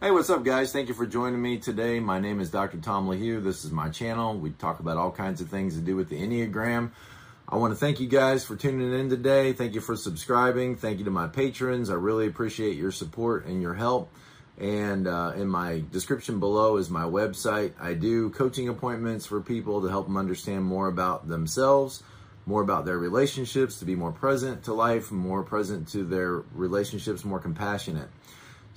Hey, what's up, guys? Thank you for joining me today. My name is Dr. Tom LaHue. This is my channel. We talk about all kinds of things to do with the Enneagram. I want to thank you guys for tuning in today. Thank you for subscribing. Thank you to my patrons. I really appreciate your support and your help. And uh, in my description below is my website. I do coaching appointments for people to help them understand more about themselves, more about their relationships, to be more present to life, more present to their relationships, more compassionate.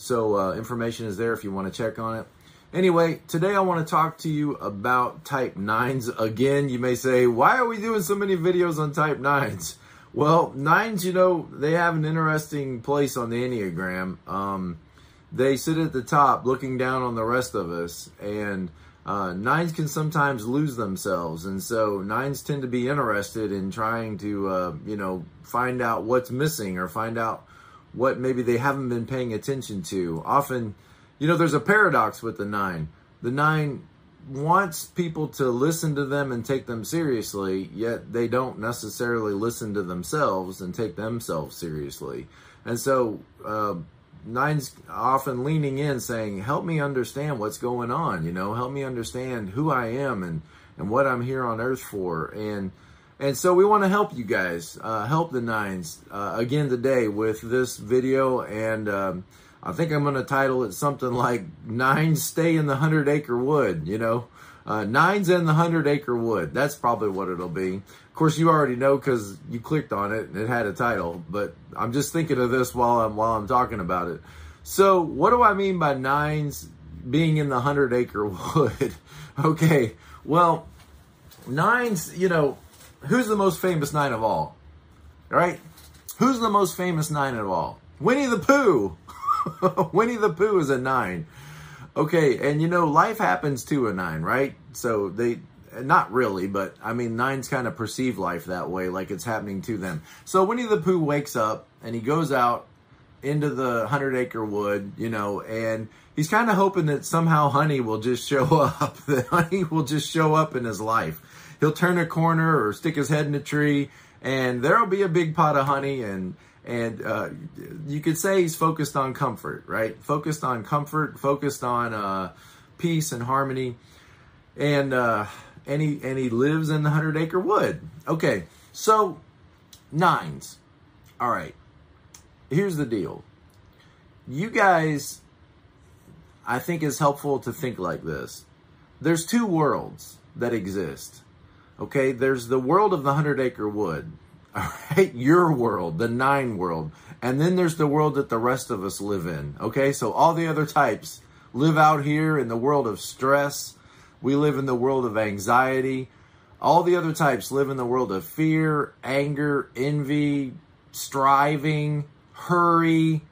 So uh, information is there if you want to check on it. Anyway, today I want to talk to you about type 9s again. You may say, why are we doing so many videos on type 9s? Well, 9s, you know, they have an interesting place on the Enneagram. Um, they sit at the top looking down on the rest of us, and uh, 9s can sometimes lose themselves. And so 9s tend to be interested in trying to, uh, you know, find out what's missing or find out what maybe they haven't been paying attention to. Often, you know, there's a paradox with the nine. The nine wants people to listen to them and take them seriously, yet they don't necessarily listen to themselves and take themselves seriously. And so, uh, nine's often leaning in saying, help me understand what's going on, you know, help me understand who I am and, and what I'm here on earth for. And, and so we want to help you guys, uh, help the nines uh, again today with this video. And um, I think I'm going to title it something like Nines Stay in the Hundred Acre Wood, you know. Uh, nines in the Hundred Acre Wood. That's probably what it'll be. Of course, you already know because you clicked on it and it had a title. But I'm just thinking of this while I'm while I'm talking about it. So, what do I mean by nines being in the Hundred Acre Wood? okay, well, nines, you know, who's the most famous nine of all? Right? Who's the most famous nine of all? Winnie the Pooh. Winnie the Pooh is a nine. Okay, and you know, life happens to a nine, right? So they, not really, but I mean, nines kind of perceive life that way, like it's happening to them. So Winnie the Pooh wakes up and he goes out into the hundred acre wood, you know, and he's kind of hoping that somehow honey will just show up, that honey will just show up in his life he'll turn a corner or stick his head in a tree, and there'll be a big pot of honey and and uh, you could say he's focused on comfort, right? Focused on comfort, focused on uh, peace and harmony, and uh, and he and he lives in the hundred acre wood. Okay, so nines. All right, here's the deal. You guys, I think it's helpful to think like this. There's two worlds that exist. Okay, there's the world of the hundred acre wood. All right, your world, the nine world. And then there's the world that the rest of us live in. Okay, so all the other types live out here in the world of stress. We live in the world of anxiety. All the other types live in the world of fear, anger, envy, striving, hurry,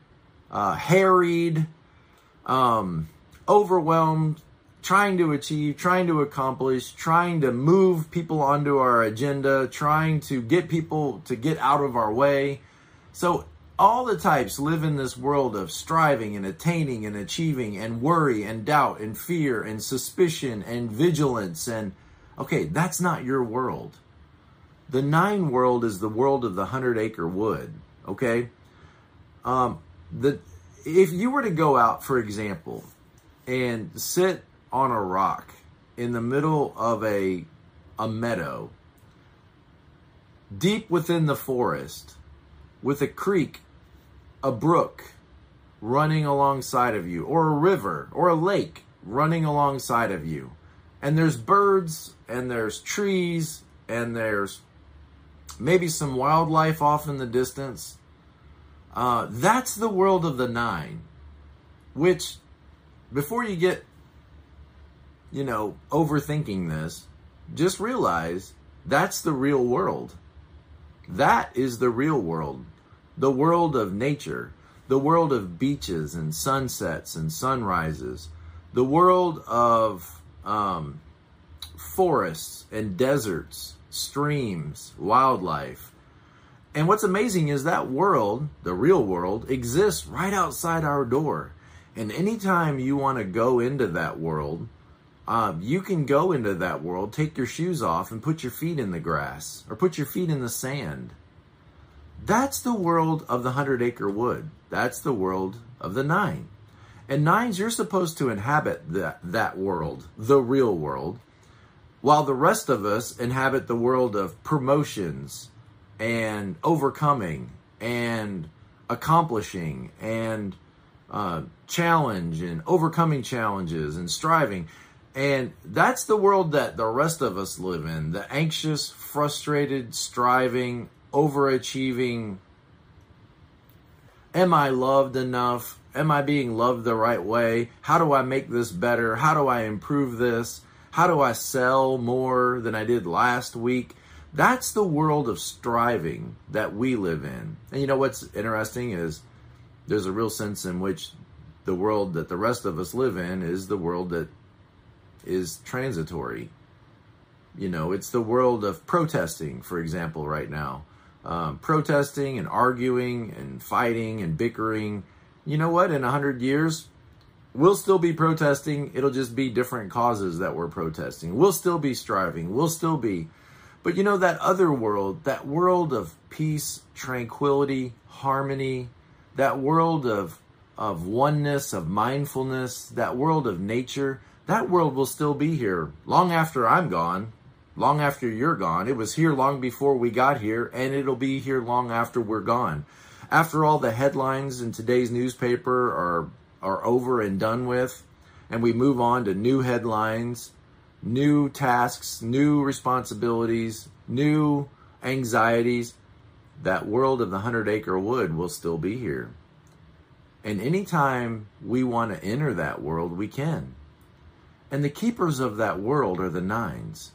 uh, harried, um, overwhelmed, trying to achieve, trying to accomplish, trying to move people onto our agenda, trying to get people to get out of our way. So all the types live in this world of striving and attaining and achieving and worry and doubt and fear and suspicion and vigilance and okay, that's not your world. The nine world is the world of the hundred acre wood. Okay, um, the if you were to go out, for example, and sit on a rock in the middle of a, a meadow, deep within the forest, with a creek, a brook running alongside of you, or a river, or a lake running alongside of you. And there's birds, and there's trees, and there's maybe some wildlife off in the distance. Uh, that's the world of the nine, which, before you get you know, overthinking this, just realize that's the real world. That is the real world. The world of nature, the world of beaches and sunsets and sunrises, the world of um, forests and deserts, streams, wildlife. And what's amazing is that world, the real world, exists right outside our door. And anytime you want to go into that world, um, you can go into that world, take your shoes off, and put your feet in the grass or put your feet in the sand. That's the world of the hundred acre wood. That's the world of the nine. And nines, you're supposed to inhabit that, that world, the real world, while the rest of us inhabit the world of promotions and overcoming and accomplishing and uh, challenge and overcoming challenges and striving. And that's the world that the rest of us live in the anxious, frustrated, striving, overachieving. Am I loved enough? Am I being loved the right way? How do I make this better? How do I improve this? How do I sell more than I did last week? That's the world of striving that we live in. And you know what's interesting is there's a real sense in which the world that the rest of us live in is the world that is transitory. You know, it's the world of protesting, for example, right now. Um, protesting and arguing and fighting and bickering. You know what? In a hundred years, we'll still be protesting. It'll just be different causes that we're protesting. We'll still be striving. We'll still be. But you know, that other world, that world of peace, tranquility, harmony, that world of, of oneness, of mindfulness, that world of nature, that world will still be here long after I'm gone, long after you're gone. It was here long before we got here, and it'll be here long after we're gone. After all the headlines in today's newspaper are are over and done with, and we move on to new headlines, new tasks, new responsibilities, new anxieties, that world of the hundred acre wood will still be here. And anytime we want to enter that world, we can. And the keepers of that world are the nines.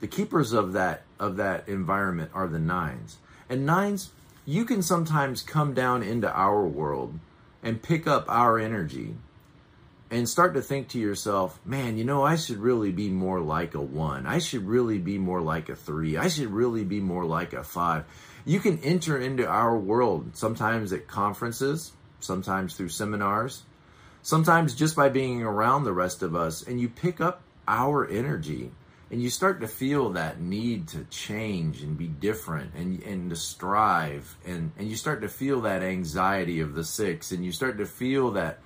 The keepers of that of that environment are the nines. And nines, you can sometimes come down into our world and pick up our energy and start to think to yourself, man, you know, I should really be more like a one. I should really be more like a three. I should really be more like a five. You can enter into our world sometimes at conferences, sometimes through seminars, sometimes just by being around the rest of us, and you pick up our energy and you start to feel that need to change and be different and, and to strive and, and you start to feel that anxiety of the six and you start to feel that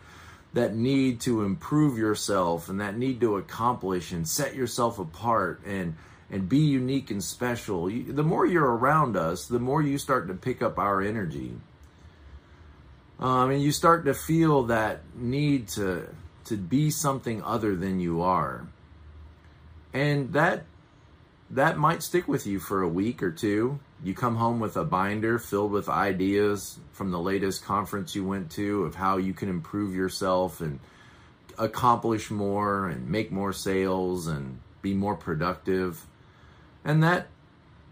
that need to improve yourself and that need to accomplish and set yourself apart and and be unique and special. You, the more you're around us the more you start to pick up our energy um, and you start to feel that need to to be something other than you are and that that might stick with you for a week or two. You come home with a binder filled with ideas from the latest conference you went to of how you can improve yourself and accomplish more and make more sales and be more productive. And that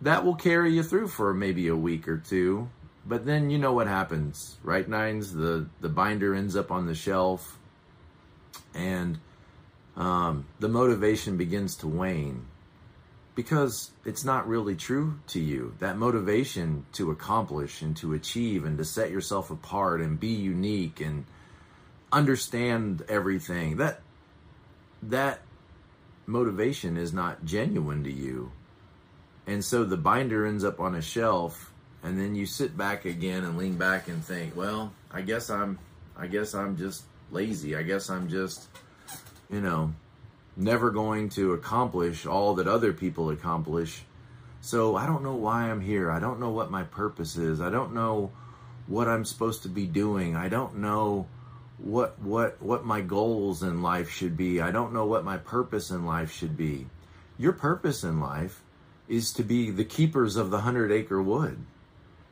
that will carry you through for maybe a week or two. But then you know what happens, right nines? The the binder ends up on the shelf and um, the motivation begins to wane because it's not really true to you. That motivation to accomplish and to achieve and to set yourself apart and be unique and understand everything. That that motivation is not genuine to you. And so the binder ends up on a shelf and then you sit back again and lean back and think, well, I guess I'm I guess I'm just lazy. I guess I'm just you know, never going to accomplish all that other people accomplish. So I don't know why I'm here. I don't know what my purpose is. I don't know what I'm supposed to be doing. I don't know what what what my goals in life should be. I don't know what my purpose in life should be. Your purpose in life is to be the keepers of the 100 acre wood.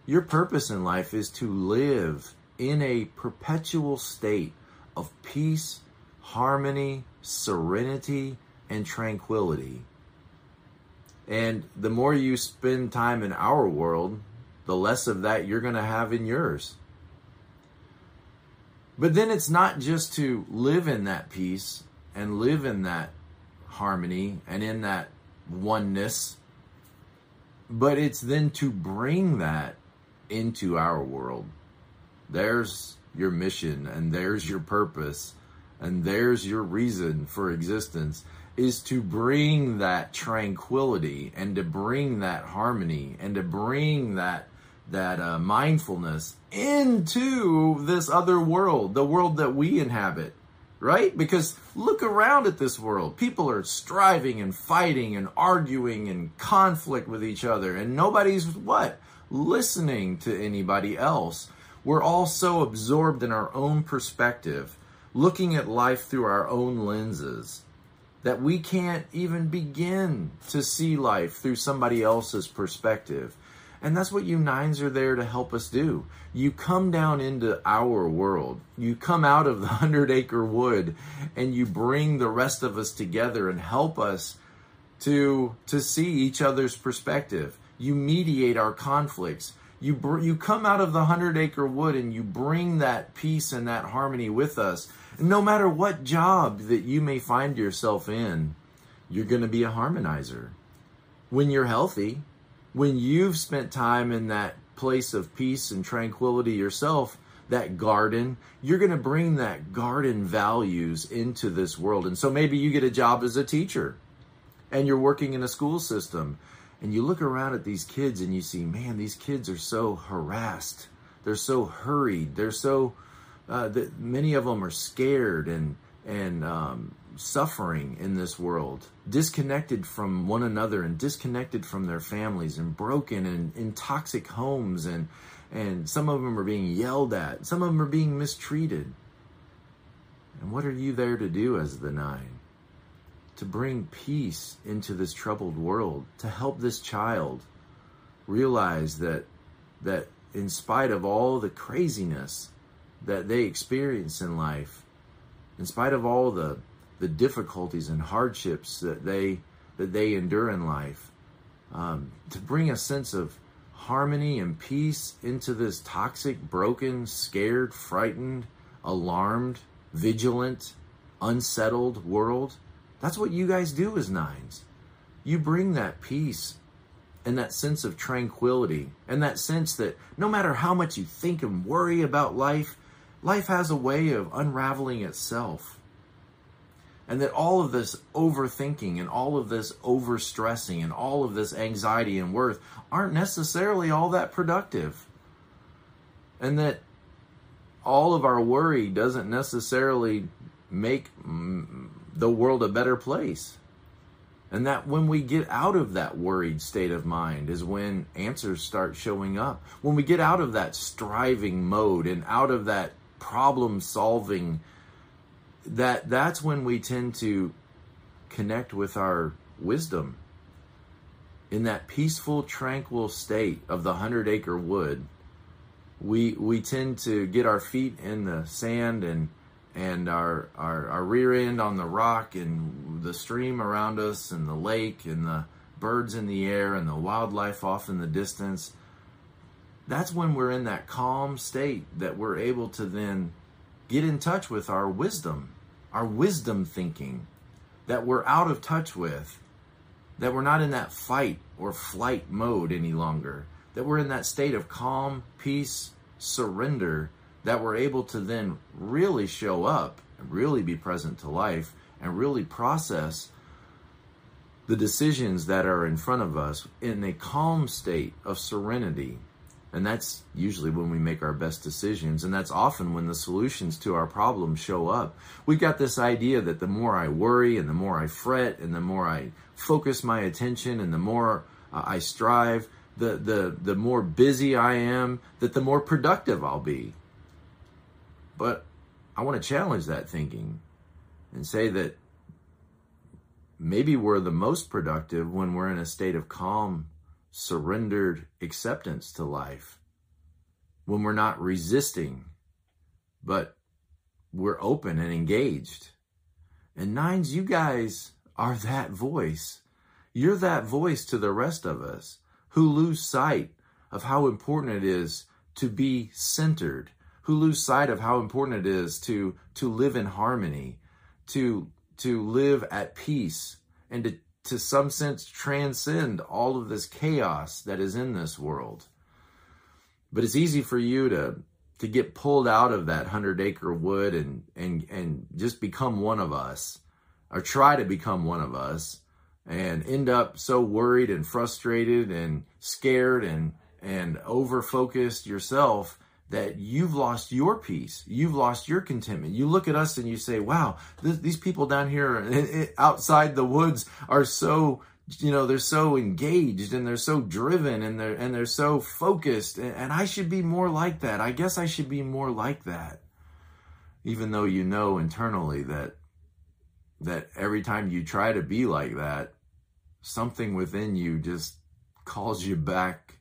Your purpose in life is to live in a perpetual state of peace harmony, serenity, and tranquility. And the more you spend time in our world, the less of that you're going to have in yours. But then it's not just to live in that peace and live in that harmony and in that oneness, but it's then to bring that into our world. There's your mission and there's your purpose and there's your reason for existence is to bring that tranquility and to bring that harmony and to bring that that uh, mindfulness into this other world the world that we inhabit right? Because look around at this world. People are striving and fighting and arguing and conflict with each other, and nobody's what? Listening to anybody else. We're all so absorbed in our own perspective, looking at life through our own lenses, that we can't even begin to see life through somebody else's perspective. And that's what you nines are there to help us do. You come down into our world. You come out of the hundred acre wood and you bring the rest of us together and help us to, to see each other's perspective. You mediate our conflicts. You, br- you come out of the hundred acre wood and you bring that peace and that harmony with us. No matter what job that you may find yourself in, you're going to be a harmonizer. When you're healthy, when you've spent time in that place of peace and tranquility yourself, that garden, you're going to bring that garden values into this world. And so maybe you get a job as a teacher and you're working in a school system and you look around at these kids and you see, man, these kids are so harassed. They're so hurried. They're so, uh, that many of them are scared and, and, um, suffering in this world, disconnected from one another and disconnected from their families and broken and in toxic homes and and some of them are being yelled at, some of them are being mistreated. And what are you there to do as the nine? To bring peace into this troubled world, to help this child realize that that in spite of all the craziness that they experience in life, in spite of all the the difficulties and hardships that they that they endure in life, um, to bring a sense of harmony and peace into this toxic, broken, scared, frightened, alarmed, vigilant, unsettled world. That's what you guys do as nines. You bring that peace and that sense of tranquility and that sense that no matter how much you think and worry about life, life has a way of unraveling itself and that all of this overthinking and all of this overstressing and all of this anxiety and worth aren't necessarily all that productive. And that all of our worry doesn't necessarily make the world a better place. And that when we get out of that worried state of mind is when answers start showing up. When we get out of that striving mode and out of that problem solving that that's when we tend to connect with our wisdom in that peaceful tranquil state of the hundred acre wood we we tend to get our feet in the sand and and our, our our rear end on the rock and the stream around us and the lake and the birds in the air and the wildlife off in the distance that's when we're in that calm state that we're able to then get in touch with our wisdom, our wisdom thinking that we're out of touch with, that we're not in that fight or flight mode any longer, that we're in that state of calm, peace, surrender, that we're able to then really show up and really be present to life and really process the decisions that are in front of us in a calm state of serenity and that's usually when we make our best decisions. And that's often when the solutions to our problems show up. We got this idea that the more I worry and the more I fret and the more I focus my attention and the more uh, I strive, the, the, the more busy I am, that the more productive I'll be. But I want to challenge that thinking and say that maybe we're the most productive when we're in a state of calm surrendered acceptance to life, when we're not resisting, but we're open and engaged. And nines, you guys are that voice. You're that voice to the rest of us who lose sight of how important it is to be centered, who lose sight of how important it is to, to live in harmony, to, to live at peace, and to to some sense transcend all of this chaos that is in this world. But it's easy for you to to get pulled out of that hundred acre wood and and and just become one of us, or try to become one of us, and end up so worried and frustrated and scared and and over focused yourself that you've lost your peace, you've lost your contentment. You look at us and you say, "Wow, th- these people down here outside the woods are so." you know they're so engaged and they're so driven and they're and they're so focused and, and I should be more like that. I guess I should be more like that. Even though you know internally that that every time you try to be like that, something within you just calls you back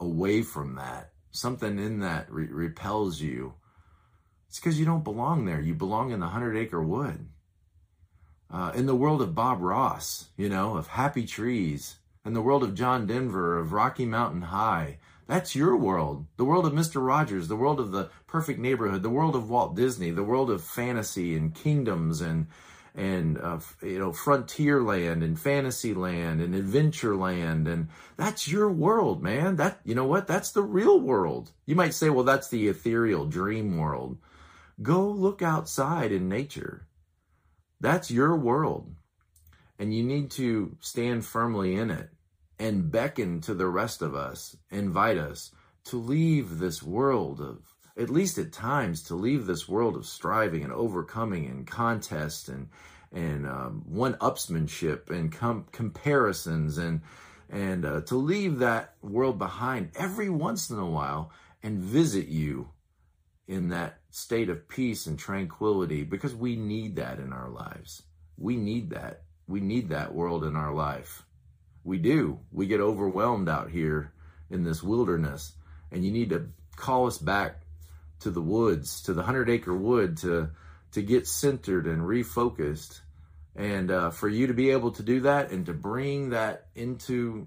away from that. Something in that re- repels you. It's because you don't belong there. You belong in the hundred acre wood. Uh, in the world of Bob Ross, you know, of Happy Trees, in the world of John Denver, of Rocky Mountain High. That's your world. The world of Mr. Rogers, the world of the perfect neighborhood, the world of Walt Disney, the world of fantasy and kingdoms and and uh, you know frontier land and fantasy land and adventure land and that's your world man. That you know what? That's the real world. You might say well that's the ethereal dream world. Go look outside in nature. That's your world. And you need to stand firmly in it and beckon to the rest of us, invite us to leave this world of, at least at times, to leave this world of striving and overcoming and contest and and um, one-upsmanship and com- comparisons and and uh, to leave that world behind every once in a while and visit you in that state of peace and tranquility because we need that in our lives. We need that. We need that world in our life. We do. We get overwhelmed out here in this wilderness, and you need to call us back to the woods, to the hundred acre wood, to to get centered and refocused, and uh, for you to be able to do that and to bring that into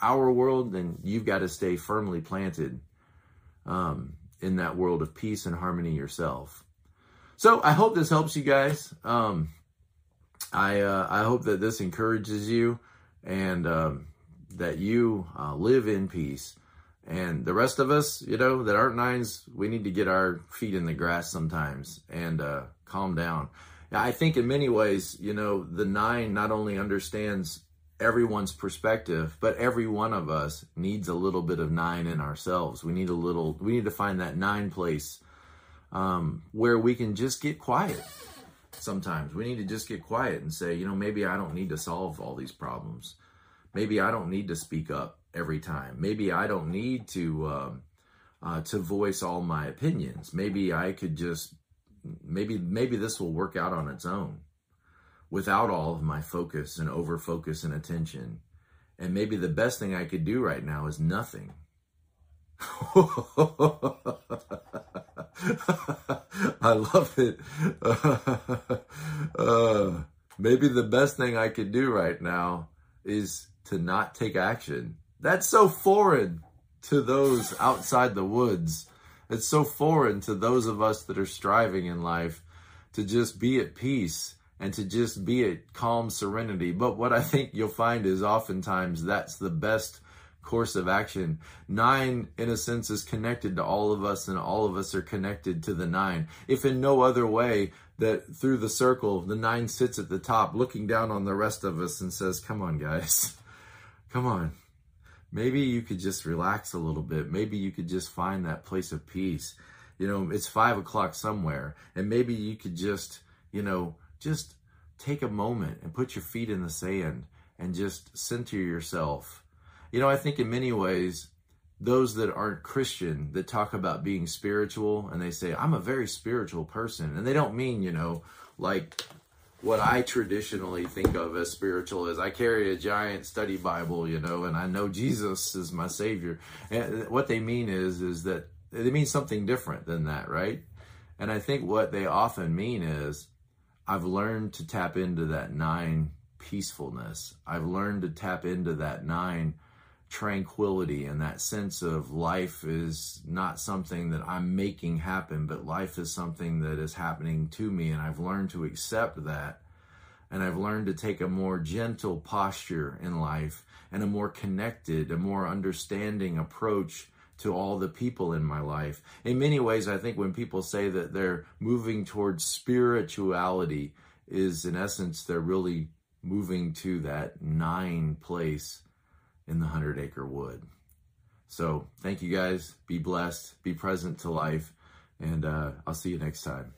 our world, then you've got to stay firmly planted. Um, in that world of peace and harmony yourself. So I hope this helps you guys. Um, I uh, I hope that this encourages you and um, that you uh, live in peace. And the rest of us, you know, that aren't nines, we need to get our feet in the grass sometimes and uh, calm down. I think in many ways, you know, the nine not only understands everyone's perspective, but every one of us needs a little bit of nine in ourselves. We need a little, we need to find that nine place um, where we can just get quiet. Sometimes we need to just get quiet and say, you know, maybe I don't need to solve all these problems. Maybe I don't need to speak up every time. Maybe I don't need to um, uh, to voice all my opinions. Maybe I could just maybe maybe this will work out on its own without all of my focus and over focus and attention. And maybe the best thing I could do right now is nothing. I love it. uh, maybe the best thing I could do right now is to not take action. That's so foreign to those outside the woods. It's so foreign to those of us that are striving in life to just be at peace and to just be at calm serenity. But what I think you'll find is oftentimes that's the best course of action. Nine, in a sense, is connected to all of us, and all of us are connected to the nine. If in no other way, that through the circle, the nine sits at the top, looking down on the rest of us and says, Come on, guys. Come on. Maybe you could just relax a little bit. Maybe you could just find that place of peace. You know, it's five o'clock somewhere, and maybe you could just, you know, just take a moment and put your feet in the sand and just center yourself. You know, I think in many ways, those that aren't Christian that talk about being spiritual and they say, I'm a very spiritual person. And they don't mean, you know, like what I traditionally think of as spiritual is I carry a giant study Bible, you know, and I know Jesus is my savior. And what they mean is, is that they mean something different than that, right? And I think what they often mean is I've learned to tap into that nine peacefulness. I've learned to tap into that nine tranquility and that sense of life is not something that I'm making happen, but life is something that is happening to me. And I've learned to accept that. And I've learned to take a more gentle posture in life and a more connected, a more understanding approach to all the people in my life. In many ways, I think when people say that they're moving towards spirituality, is in essence, they're really moving to that nine place in the hundred acre wood. So thank you guys. Be blessed. Be present to life. And uh, I'll see you next time.